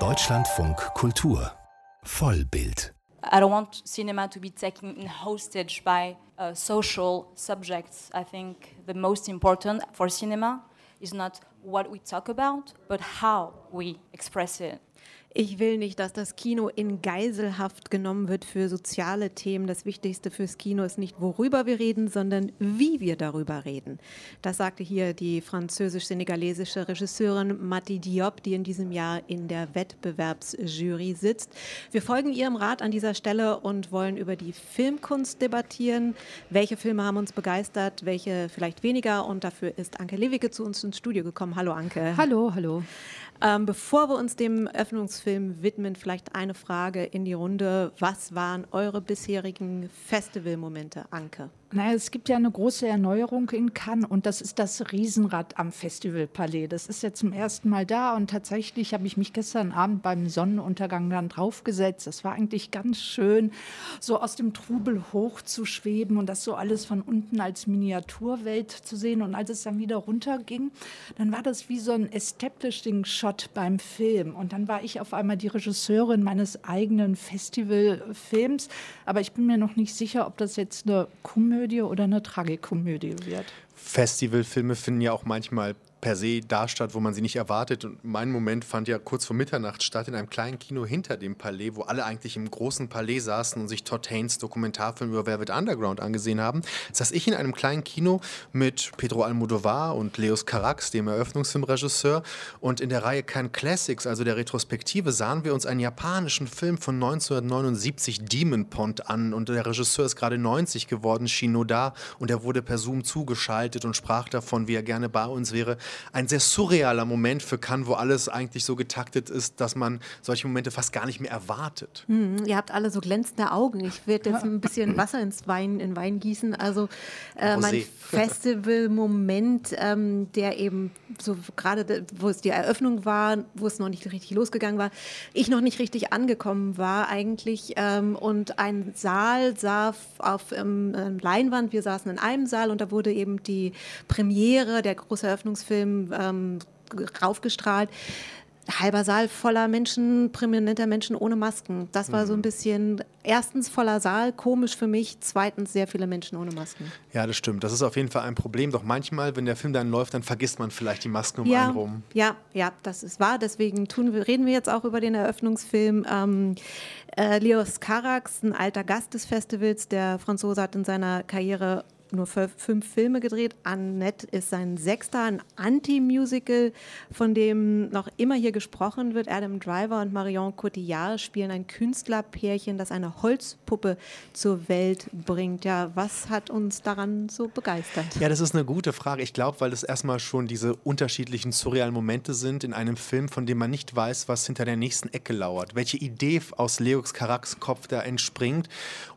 Deutschlandfunk Kultur Vollbild I don't want cinema to be taken in hostage by uh, social subjects. I think the most important for cinema is not what we talk about, but how we express it. Ich will nicht, dass das Kino in Geiselhaft genommen wird für soziale Themen. Das Wichtigste fürs Kino ist nicht, worüber wir reden, sondern wie wir darüber reden. Das sagte hier die französisch-senegalesische Regisseurin Mati Diop, die in diesem Jahr in der Wettbewerbsjury sitzt. Wir folgen ihrem Rat an dieser Stelle und wollen über die Filmkunst debattieren. Welche Filme haben uns begeistert, welche vielleicht weniger? Und dafür ist Anke Lewicke zu uns ins Studio gekommen. Hallo Anke. Hallo, hallo. Ähm, bevor wir uns dem Öffnungsfilm widmen, vielleicht eine Frage in die Runde. Was waren eure bisherigen Festivalmomente, Anke? Naja, es gibt ja eine große Erneuerung in Cannes und das ist das Riesenrad am Festivalpalais. Das ist ja zum ersten Mal da und tatsächlich habe ich mich gestern Abend beim Sonnenuntergang dann draufgesetzt. Das war eigentlich ganz schön, so aus dem Trubel hochzuschweben und das so alles von unten als Miniaturwelt zu sehen. Und als es dann wieder runterging, dann war das wie so ein Establishing-Shot beim Film. Und dann war ich auf einmal die Regisseurin meines eigenen Festivalfilms. Aber ich bin mir noch nicht sicher, ob das jetzt eine Komödie Komödie oder eine Tragikomödie wird. Festivalfilme finden ja auch manchmal per se da statt, wo man sie nicht erwartet. Und mein Moment fand ja kurz vor Mitternacht statt in einem kleinen Kino hinter dem Palais, wo alle eigentlich im großen Palais saßen und sich Todd Haynes Dokumentarfilm über Velvet Underground angesehen haben. Saß ich in einem kleinen Kino mit Pedro Almodovar und Leos Carax, dem Eröffnungsfilmregisseur. Und in der Reihe Can Classics, also der Retrospektive, sahen wir uns einen japanischen Film von 1979, Demon Pond, an. Und der Regisseur ist gerade 90 geworden, Shinoda. Und er wurde per Zoom zugeschaltet und sprach davon, wie er gerne bei uns wäre ein sehr surrealer Moment für Cannes, wo alles eigentlich so getaktet ist, dass man solche Momente fast gar nicht mehr erwartet. Hm, ihr habt alle so glänzende Augen. Ich werde jetzt ein bisschen Wasser ins Wein, in Wein gießen. Also äh, mein Festival-Moment, ähm, der eben so gerade, wo es die Eröffnung war, wo es noch nicht richtig losgegangen war, ich noch nicht richtig angekommen war eigentlich ähm, und ein Saal sah auf ähm, Leinwand, wir saßen in einem Saal und da wurde eben die Premiere, der große Eröffnungsfilm Film ähm, raufgestrahlt. Halber Saal voller Menschen, prominenter Menschen ohne Masken. Das war so ein mhm. bisschen, erstens voller Saal, komisch für mich, zweitens sehr viele Menschen ohne Masken. Ja, das stimmt. Das ist auf jeden Fall ein Problem. Doch manchmal, wenn der Film dann läuft, dann vergisst man vielleicht die Masken um ja, einen rum. Ja, ja, das ist wahr. Deswegen tun wir, reden wir jetzt auch über den Eröffnungsfilm. Ähm, äh, Leos Carax, ein alter Gast des Festivals. Der Franzose hat in seiner Karriere nur fünf Filme gedreht. Annette ist sein sechster, ein Anti-Musical, von dem noch immer hier gesprochen wird. Adam Driver und Marion Cotillard spielen ein Künstlerpärchen, das eine Holzpuppe zur Welt bringt. Ja, was hat uns daran so begeistert? Ja, das ist eine gute Frage. Ich glaube, weil es erstmal schon diese unterschiedlichen surrealen Momente sind in einem Film, von dem man nicht weiß, was hinter der nächsten Ecke lauert, welche Idee aus Leos Karaks Kopf da entspringt.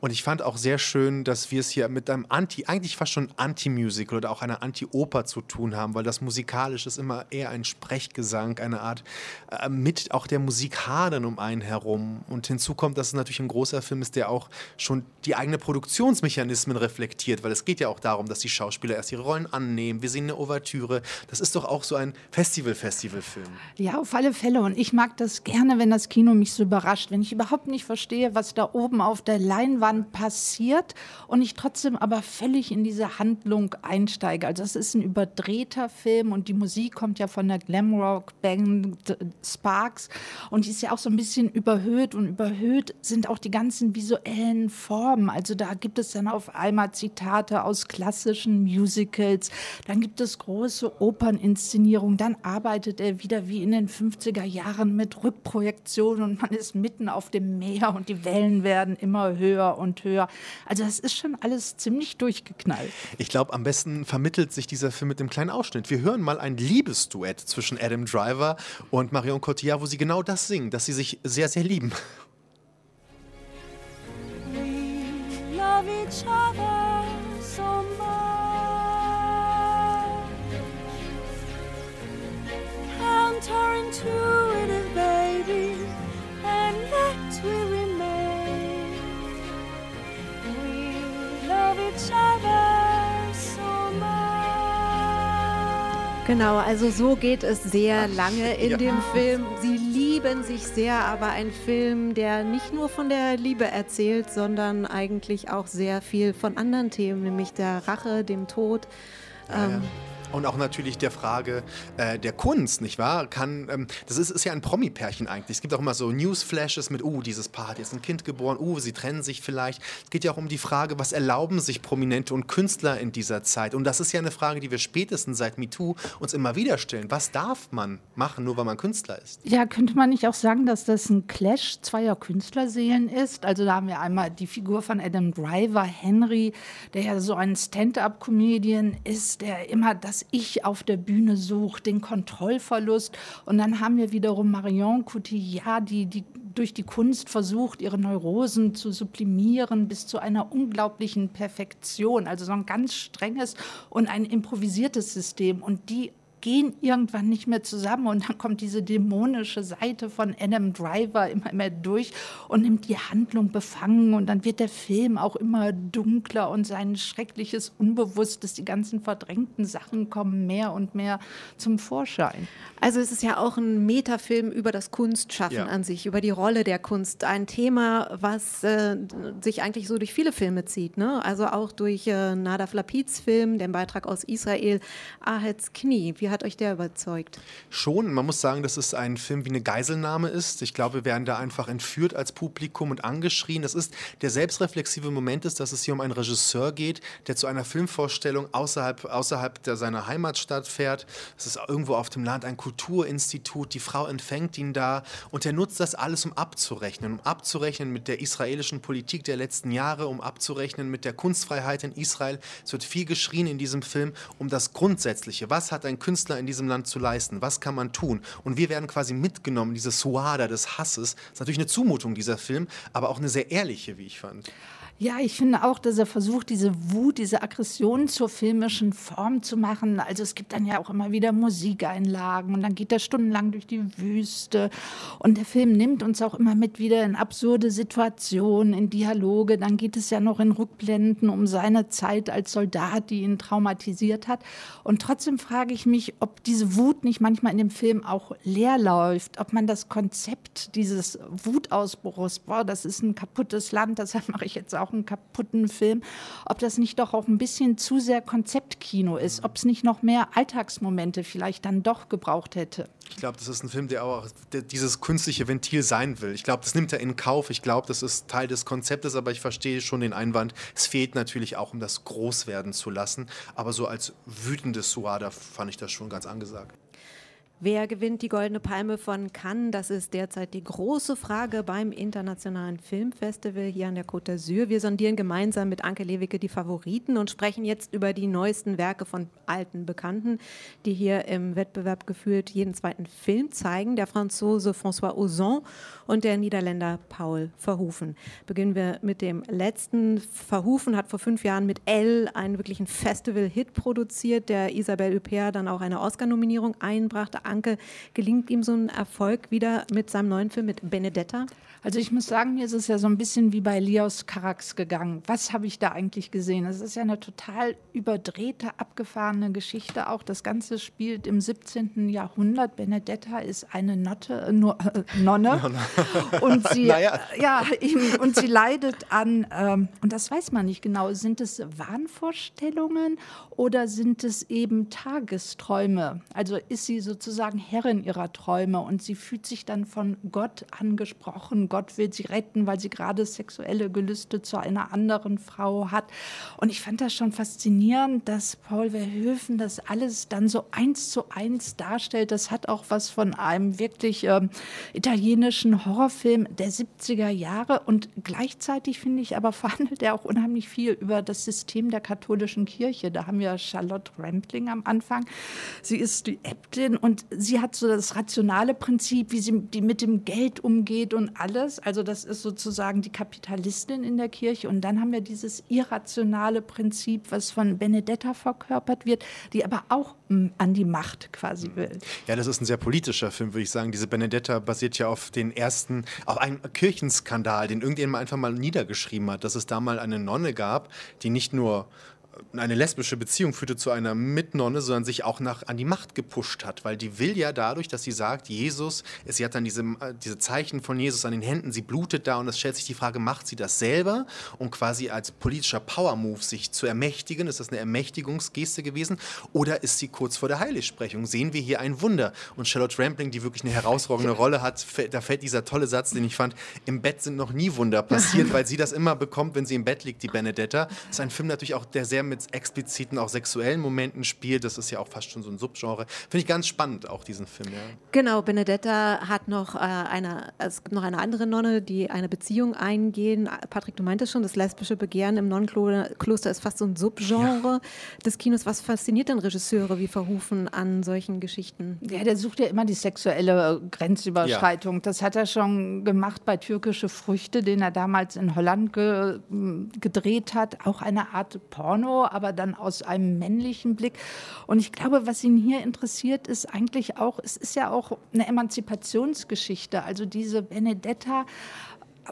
Und ich fand auch sehr schön, dass wir es hier mit einem Anti, eigentlich eigentlich fast schon Anti-Musical oder auch einer Anti-Oper zu tun haben, weil das musikalisch ist immer eher ein Sprechgesang, eine Art äh, mit auch der Musik hadern um einen herum. Und hinzu kommt, dass es natürlich ein großer Film ist, der auch schon die eigenen Produktionsmechanismen reflektiert, weil es geht ja auch darum, dass die Schauspieler erst ihre Rollen annehmen. Wir sehen eine Ouvertüre. Das ist doch auch so ein Festival-Festival-Film. Ja, auf alle Fälle. Und ich mag das gerne, wenn das Kino mich so überrascht, wenn ich überhaupt nicht verstehe, was da oben auf der Leinwand passiert und ich trotzdem aber völlig in diese Handlung einsteige. Also es ist ein überdrehter Film und die Musik kommt ja von der Glamrock Band Sparks und die ist ja auch so ein bisschen überhöht und überhöht sind auch die ganzen visuellen Formen. Also da gibt es dann auf einmal Zitate aus klassischen Musicals, dann gibt es große Operninszenierungen, dann arbeitet er wieder wie in den 50er Jahren mit Rückprojektionen und man ist mitten auf dem Meer und die Wellen werden immer höher und höher. Also das ist schon alles ziemlich durchgeknallt knallt. Ich glaube, am besten vermittelt sich dieser Film mit dem kleinen Ausschnitt. Wir hören mal ein Liebesduett zwischen Adam Driver und Marion Cotillard, wo sie genau das singen, dass sie sich sehr, sehr lieben. We love each other so much. Count our intuitive baby and let we remain. We love each other. Genau, also so geht es sehr lange in ja. dem Film. Sie lieben sich sehr, aber ein Film, der nicht nur von der Liebe erzählt, sondern eigentlich auch sehr viel von anderen Themen, nämlich der Rache, dem Tod. Ja, ähm, ja und auch natürlich der Frage äh, der Kunst, nicht wahr? Kann, ähm, das ist, ist ja ein Promi-Pärchen eigentlich. Es gibt auch immer so Newsflashes mit, uh, dieses Paar hat jetzt ein Kind geboren, uh, sie trennen sich vielleicht. Es geht ja auch um die Frage, was erlauben sich Prominente und Künstler in dieser Zeit? Und das ist ja eine Frage, die wir spätestens seit MeToo uns immer wieder stellen. Was darf man machen, nur weil man Künstler ist? Ja, könnte man nicht auch sagen, dass das ein Clash zweier Künstlerseelen ist? Also da haben wir einmal die Figur von Adam Driver, Henry, der ja so ein Stand-up-Comedian ist, der immer das Ich auf der Bühne sucht, den Kontrollverlust. Und dann haben wir wiederum Marion Cotillard, die, die durch die Kunst versucht, ihre Neurosen zu sublimieren bis zu einer unglaublichen Perfektion. Also so ein ganz strenges und ein improvisiertes System. Und die gehen irgendwann nicht mehr zusammen und dann kommt diese dämonische Seite von Adam Driver immer mehr durch und nimmt die Handlung befangen und dann wird der Film auch immer dunkler und sein schreckliches Unbewusstes, die ganzen verdrängten Sachen kommen mehr und mehr zum Vorschein. Also es ist ja auch ein Metafilm über das Kunstschaffen ja. an sich, über die Rolle der Kunst. Ein Thema, was äh, sich eigentlich so durch viele Filme zieht. Ne? Also auch durch äh, Nada Flapids Film, den Beitrag aus Israel, Aheds Knie. Wie hat euch der überzeugt? Schon. Man muss sagen, dass es ein Film wie eine Geiselnahme ist. Ich glaube, wir werden da einfach entführt als Publikum und angeschrien. Das ist der selbstreflexive Moment ist, dass es hier um einen Regisseur geht, der zu einer Filmvorstellung außerhalb, außerhalb der, seiner Heimatstadt fährt. Es ist irgendwo auf dem Land ein Kulturinstitut. Die Frau empfängt ihn da und er nutzt das alles, um abzurechnen. Um abzurechnen mit der israelischen Politik der letzten Jahre, um abzurechnen mit der Kunstfreiheit in Israel. Es wird viel geschrien in diesem Film um das Grundsätzliche. Was hat ein Künstler Künstler in diesem Land zu leisten? Was kann man tun? Und wir werden quasi mitgenommen, diese Suada des Hasses. Das ist natürlich eine Zumutung, dieser Film, aber auch eine sehr ehrliche, wie ich fand. Ja, ich finde auch, dass er versucht, diese Wut, diese Aggression zur filmischen Form zu machen. Also es gibt dann ja auch immer wieder Musikeinlagen und dann geht er stundenlang durch die Wüste. Und der Film nimmt uns auch immer mit wieder in absurde Situationen, in Dialoge. Dann geht es ja noch in Rückblenden um seine Zeit als Soldat, die ihn traumatisiert hat. Und trotzdem frage ich mich, ob diese Wut nicht manchmal in dem Film auch leer läuft, ob man das Konzept dieses Wutausbruchs, boah, das ist ein kaputtes Land, deshalb mache ich jetzt auch auch einen kaputten Film, ob das nicht doch auch ein bisschen zu sehr Konzeptkino ist, ob es nicht noch mehr Alltagsmomente vielleicht dann doch gebraucht hätte. Ich glaube, das ist ein Film, der auch der dieses künstliche Ventil sein will. Ich glaube, das nimmt er in Kauf. Ich glaube, das ist Teil des Konzeptes, aber ich verstehe schon den Einwand. Es fehlt natürlich auch, um das groß werden zu lassen. Aber so als wütendes Suada fand ich das schon ganz angesagt. Wer gewinnt die Goldene Palme von Cannes? Das ist derzeit die große Frage beim Internationalen Filmfestival hier an der Côte d'Azur. Wir sondieren gemeinsam mit Anke Lewicke die Favoriten und sprechen jetzt über die neuesten Werke von alten Bekannten, die hier im Wettbewerb geführt jeden zweiten Film zeigen. Der Franzose François Ozon und der Niederländer Paul Verhoeven. Beginnen wir mit dem letzten. Verhoeven hat vor fünf Jahren mit Elle einen wirklichen Festival-Hit produziert, der Isabelle Huppert dann auch eine Oscar-Nominierung einbrachte. Anke, gelingt ihm so ein Erfolg wieder mit seinem neuen Film mit Benedetta? Also ich muss sagen, mir ist es ja so ein bisschen wie bei Leos Carax gegangen. Was habe ich da eigentlich gesehen? Es ist ja eine total überdrehte, abgefahrene Geschichte. Auch das Ganze spielt im 17. Jahrhundert. Benedetta ist eine Notte, äh, äh, Nonne und sie, naja. ja, und sie leidet an, ähm, und das weiß man nicht genau, sind es Wahnvorstellungen oder sind es eben Tagesträume? Also ist sie sozusagen Herrin ihrer Träume und sie fühlt sich dann von Gott angesprochen. Gott will sie retten, weil sie gerade sexuelle Gelüste zu einer anderen Frau hat. Und ich fand das schon faszinierend, dass Paul Verhoeven das alles dann so eins zu eins darstellt. Das hat auch was von einem wirklich ähm, italienischen Horrorfilm der 70er Jahre. Und gleichzeitig finde ich aber verhandelt er auch unheimlich viel über das System der katholischen Kirche. Da haben wir Charlotte Rampling am Anfang. Sie ist die Äbtin und sie hat so das rationale Prinzip, wie sie die mit dem Geld umgeht und alles alles. Also das ist sozusagen die Kapitalistin in der Kirche. Und dann haben wir dieses irrationale Prinzip, was von Benedetta verkörpert wird, die aber auch hm, an die Macht quasi will. Ja, das ist ein sehr politischer Film, würde ich sagen. Diese Benedetta basiert ja auf den ersten, auf einem Kirchenskandal, den irgendjemand einfach mal niedergeschrieben hat, dass es da mal eine Nonne gab, die nicht nur eine lesbische Beziehung führte zu einer Mitnonne, sondern sich auch nach, an die Macht gepusht hat, weil die will ja dadurch, dass sie sagt, Jesus, sie hat dann diese, äh, diese Zeichen von Jesus an den Händen, sie blutet da und es stellt sich die Frage, macht sie das selber, um quasi als politischer Power-Move sich zu ermächtigen? Ist das eine Ermächtigungsgeste gewesen? Oder ist sie kurz vor der Heiligsprechung? Sehen wir hier ein Wunder? Und Charlotte Rampling, die wirklich eine herausragende Rolle hat, da fällt dieser tolle Satz, den ich fand, im Bett sind noch nie Wunder passiert, weil sie das immer bekommt, wenn sie im Bett liegt, die Benedetta. Das ist ein Film natürlich auch, der sehr mit expliziten, auch sexuellen Momenten spielt. Das ist ja auch fast schon so ein Subgenre. Finde ich ganz spannend, auch diesen Film. Ja. Genau, Benedetta hat noch äh, eine, es gibt noch eine andere Nonne, die eine Beziehung eingehen. Patrick, du meintest schon, das lesbische Begehren im Nonnenkloster ist fast so ein Subgenre ja. des Kinos. Was fasziniert denn Regisseure wie Verhufen an solchen Geschichten? Ja, der sucht ja immer die sexuelle Grenzüberschreitung. Ja. Das hat er schon gemacht bei Türkische Früchte, den er damals in Holland ge gedreht hat. Auch eine Art Porno, aber dann aus einem männlichen Blick. Und ich glaube, was ihn hier interessiert, ist eigentlich auch, es ist ja auch eine Emanzipationsgeschichte. Also diese Benedetta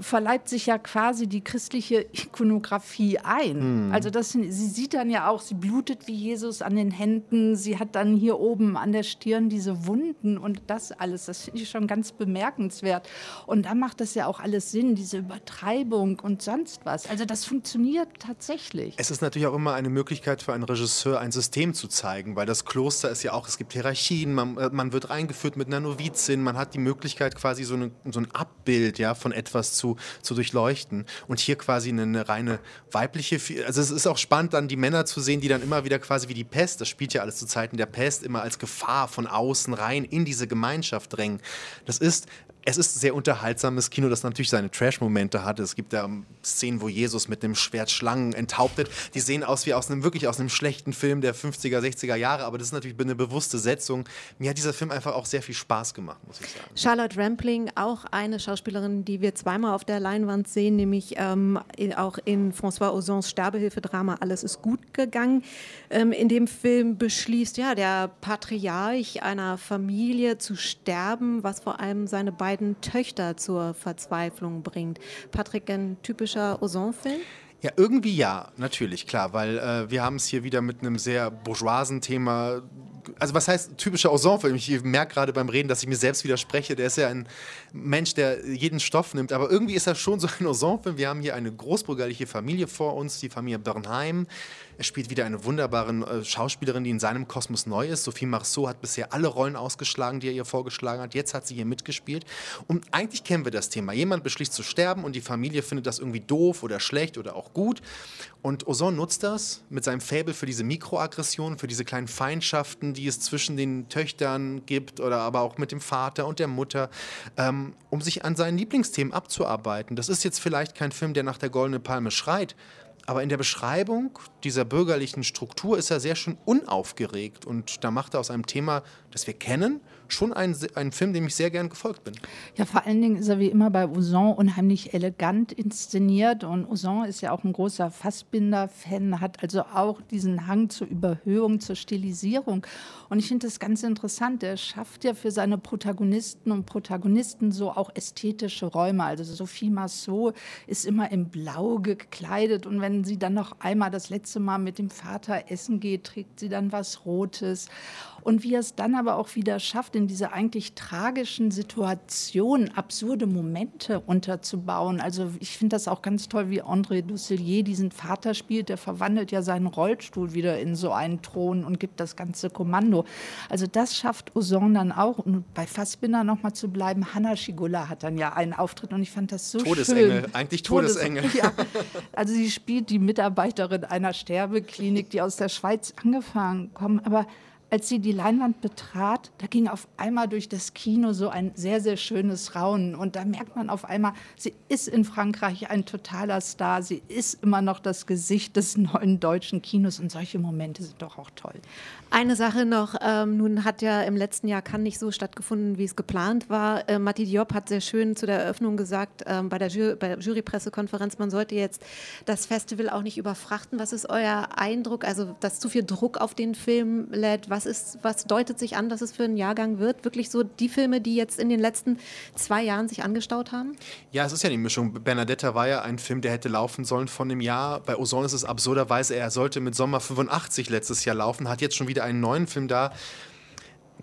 verleibt sich ja quasi die christliche Ikonografie ein. Mhm. Also das, sie sieht dann ja auch, sie blutet wie Jesus an den Händen, sie hat dann hier oben an der Stirn diese Wunden und das alles. Das finde ich schon ganz bemerkenswert. Und da macht das ja auch alles Sinn, diese Übertreibung und sonst was. Also das funktioniert tatsächlich. Es ist natürlich auch immer eine Möglichkeit für einen Regisseur, ein System zu zeigen, weil das Kloster ist ja auch, es gibt Hierarchien, man, äh, man wird reingeführt mit einer Novizin, man hat die Möglichkeit quasi so, eine, so ein Abbild ja, von etwas zu zu, zu durchleuchten. Und hier quasi eine, eine reine weibliche, also es ist auch spannend, dann die Männer zu sehen, die dann immer wieder quasi wie die Pest, das spielt ja alles zu Zeiten der Pest, immer als Gefahr von außen rein in diese Gemeinschaft drängen. Das ist es ist sehr unterhaltsames Kino, das natürlich seine Trash-Momente hat. Es gibt da Szenen, wo Jesus mit einem Schwert Schlangen enthauptet. Die sehen aus wie aus einem wirklich aus einem schlechten Film der 50er, 60er Jahre, aber das ist natürlich eine bewusste Setzung. Mir hat dieser Film einfach auch sehr viel Spaß gemacht, muss ich sagen. Charlotte Rampling, auch eine Schauspielerin, die wir zweimal auf der Leinwand sehen, nämlich ähm, auch in François Ozons Sterbehilfedrama Alles ist gut gegangen. Ähm, in dem Film beschließt ja der Patriarch einer Familie zu sterben, was vor allem seine beiden beiden Töchter zur Verzweiflung bringt. Patrick, ein typischer Ozon-Film? Ja, irgendwie ja, natürlich, klar, weil äh, wir haben es hier wieder mit einem sehr bourgeoisen Thema. Also was heißt typischer Ozon-Film? Ich merke gerade beim Reden, dass ich mir selbst widerspreche. Der ist ja ein Mensch, der jeden Stoff nimmt, aber irgendwie ist er schon so ein Ozon-Film. Wir haben hier eine großbürgerliche Familie vor uns, die Familie Bernheim, er spielt wieder eine wunderbare äh, Schauspielerin, die in seinem Kosmos neu ist. Sophie Marceau hat bisher alle Rollen ausgeschlagen, die er ihr vorgeschlagen hat. Jetzt hat sie hier mitgespielt. Und eigentlich kennen wir das Thema. Jemand beschließt zu sterben und die Familie findet das irgendwie doof oder schlecht oder auch gut. Und Ozon nutzt das mit seinem Faible für diese Mikroaggressionen, für diese kleinen Feindschaften, die es zwischen den Töchtern gibt oder aber auch mit dem Vater und der Mutter, ähm, um sich an seinen Lieblingsthemen abzuarbeiten. Das ist jetzt vielleicht kein Film, der nach der Goldene Palme schreit, aber in der Beschreibung dieser bürgerlichen Struktur ist er sehr schön unaufgeregt und da macht er aus einem Thema, das wir kennen, schon ein, ein Film, dem ich sehr gern gefolgt bin. Ja, vor allen Dingen ist er wie immer bei Ozon unheimlich elegant inszeniert. Und Ozon ist ja auch ein großer Fassbinder-Fan, hat also auch diesen Hang zur Überhöhung, zur Stilisierung. Und ich finde das ganz interessant. Er schafft ja für seine Protagonisten und Protagonisten so auch ästhetische Räume. Also Sophie Massot ist immer in Blau gekleidet. Und wenn sie dann noch einmal das letzte Mal mit dem Vater essen geht, trägt sie dann was Rotes. Und wie er es dann aber auch wieder schafft, in diese eigentlich tragischen Situationen absurde Momente unterzubauen. Also ich finde das auch ganz toll, wie André Dusselier diesen Vater spielt. Der verwandelt ja seinen Rollstuhl wieder in so einen Thron und gibt das ganze Kommando. Also das schafft Ozon dann auch. Und bei Fassbinder nochmal zu bleiben, Hanna Schigula hat dann ja einen Auftritt und ich fand das so Todesengel, schön. eigentlich Todesengel. Ja. Also sie spielt die Mitarbeiterin einer Sterbeklinik, die aus der Schweiz angefangen kommt. Aber als sie die Leinwand betrat, da ging auf einmal durch das Kino so ein sehr, sehr schönes Raunen. Und da merkt man auf einmal, sie ist in Frankreich ein totaler Star. Sie ist immer noch das Gesicht des neuen deutschen Kinos. Und solche Momente sind doch auch toll. Eine Sache noch, ähm, nun hat ja im letzten Jahr Cannes nicht so stattgefunden, wie es geplant war. Äh, Matti Diop hat sehr schön zu der Eröffnung gesagt, ähm, bei der, Jury, bei der Jurypressekonferenz, man sollte jetzt das Festival auch nicht überfrachten. Was ist euer Eindruck, also dass zu viel Druck auf den Film lädt? Was Was, ist, was deutet sich an, dass es für einen Jahrgang wird? Wirklich so die Filme, die jetzt in den letzten zwei Jahren sich angestaut haben? Ja, es ist ja die Mischung. Bernadetta war ja ein Film, der hätte laufen sollen von dem Jahr. Bei Ozon ist es absurderweise, er sollte mit Sommer 85 letztes Jahr laufen, hat jetzt schon wieder einen neuen Film da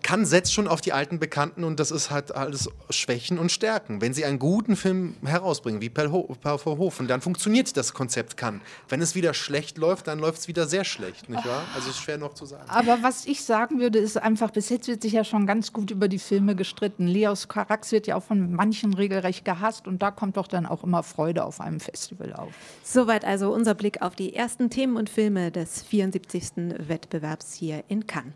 kann setzt schon auf die alten Bekannten und das ist halt alles Schwächen und Stärken. Wenn sie einen guten Film herausbringen, wie Per Verhofen, dann funktioniert das Konzept kann. Wenn es wieder schlecht läuft, dann läuft es wieder sehr schlecht, nicht wahr? Also ist schwer noch zu sagen. Aber was ich sagen würde, ist einfach, bis jetzt wird sich ja schon ganz gut über die Filme gestritten. Leos Carax wird ja auch von manchen regelrecht gehasst und da kommt doch dann auch immer Freude auf einem Festival auf. Soweit also unser Blick auf die ersten Themen und Filme des 74. Wettbewerbs hier in Cannes.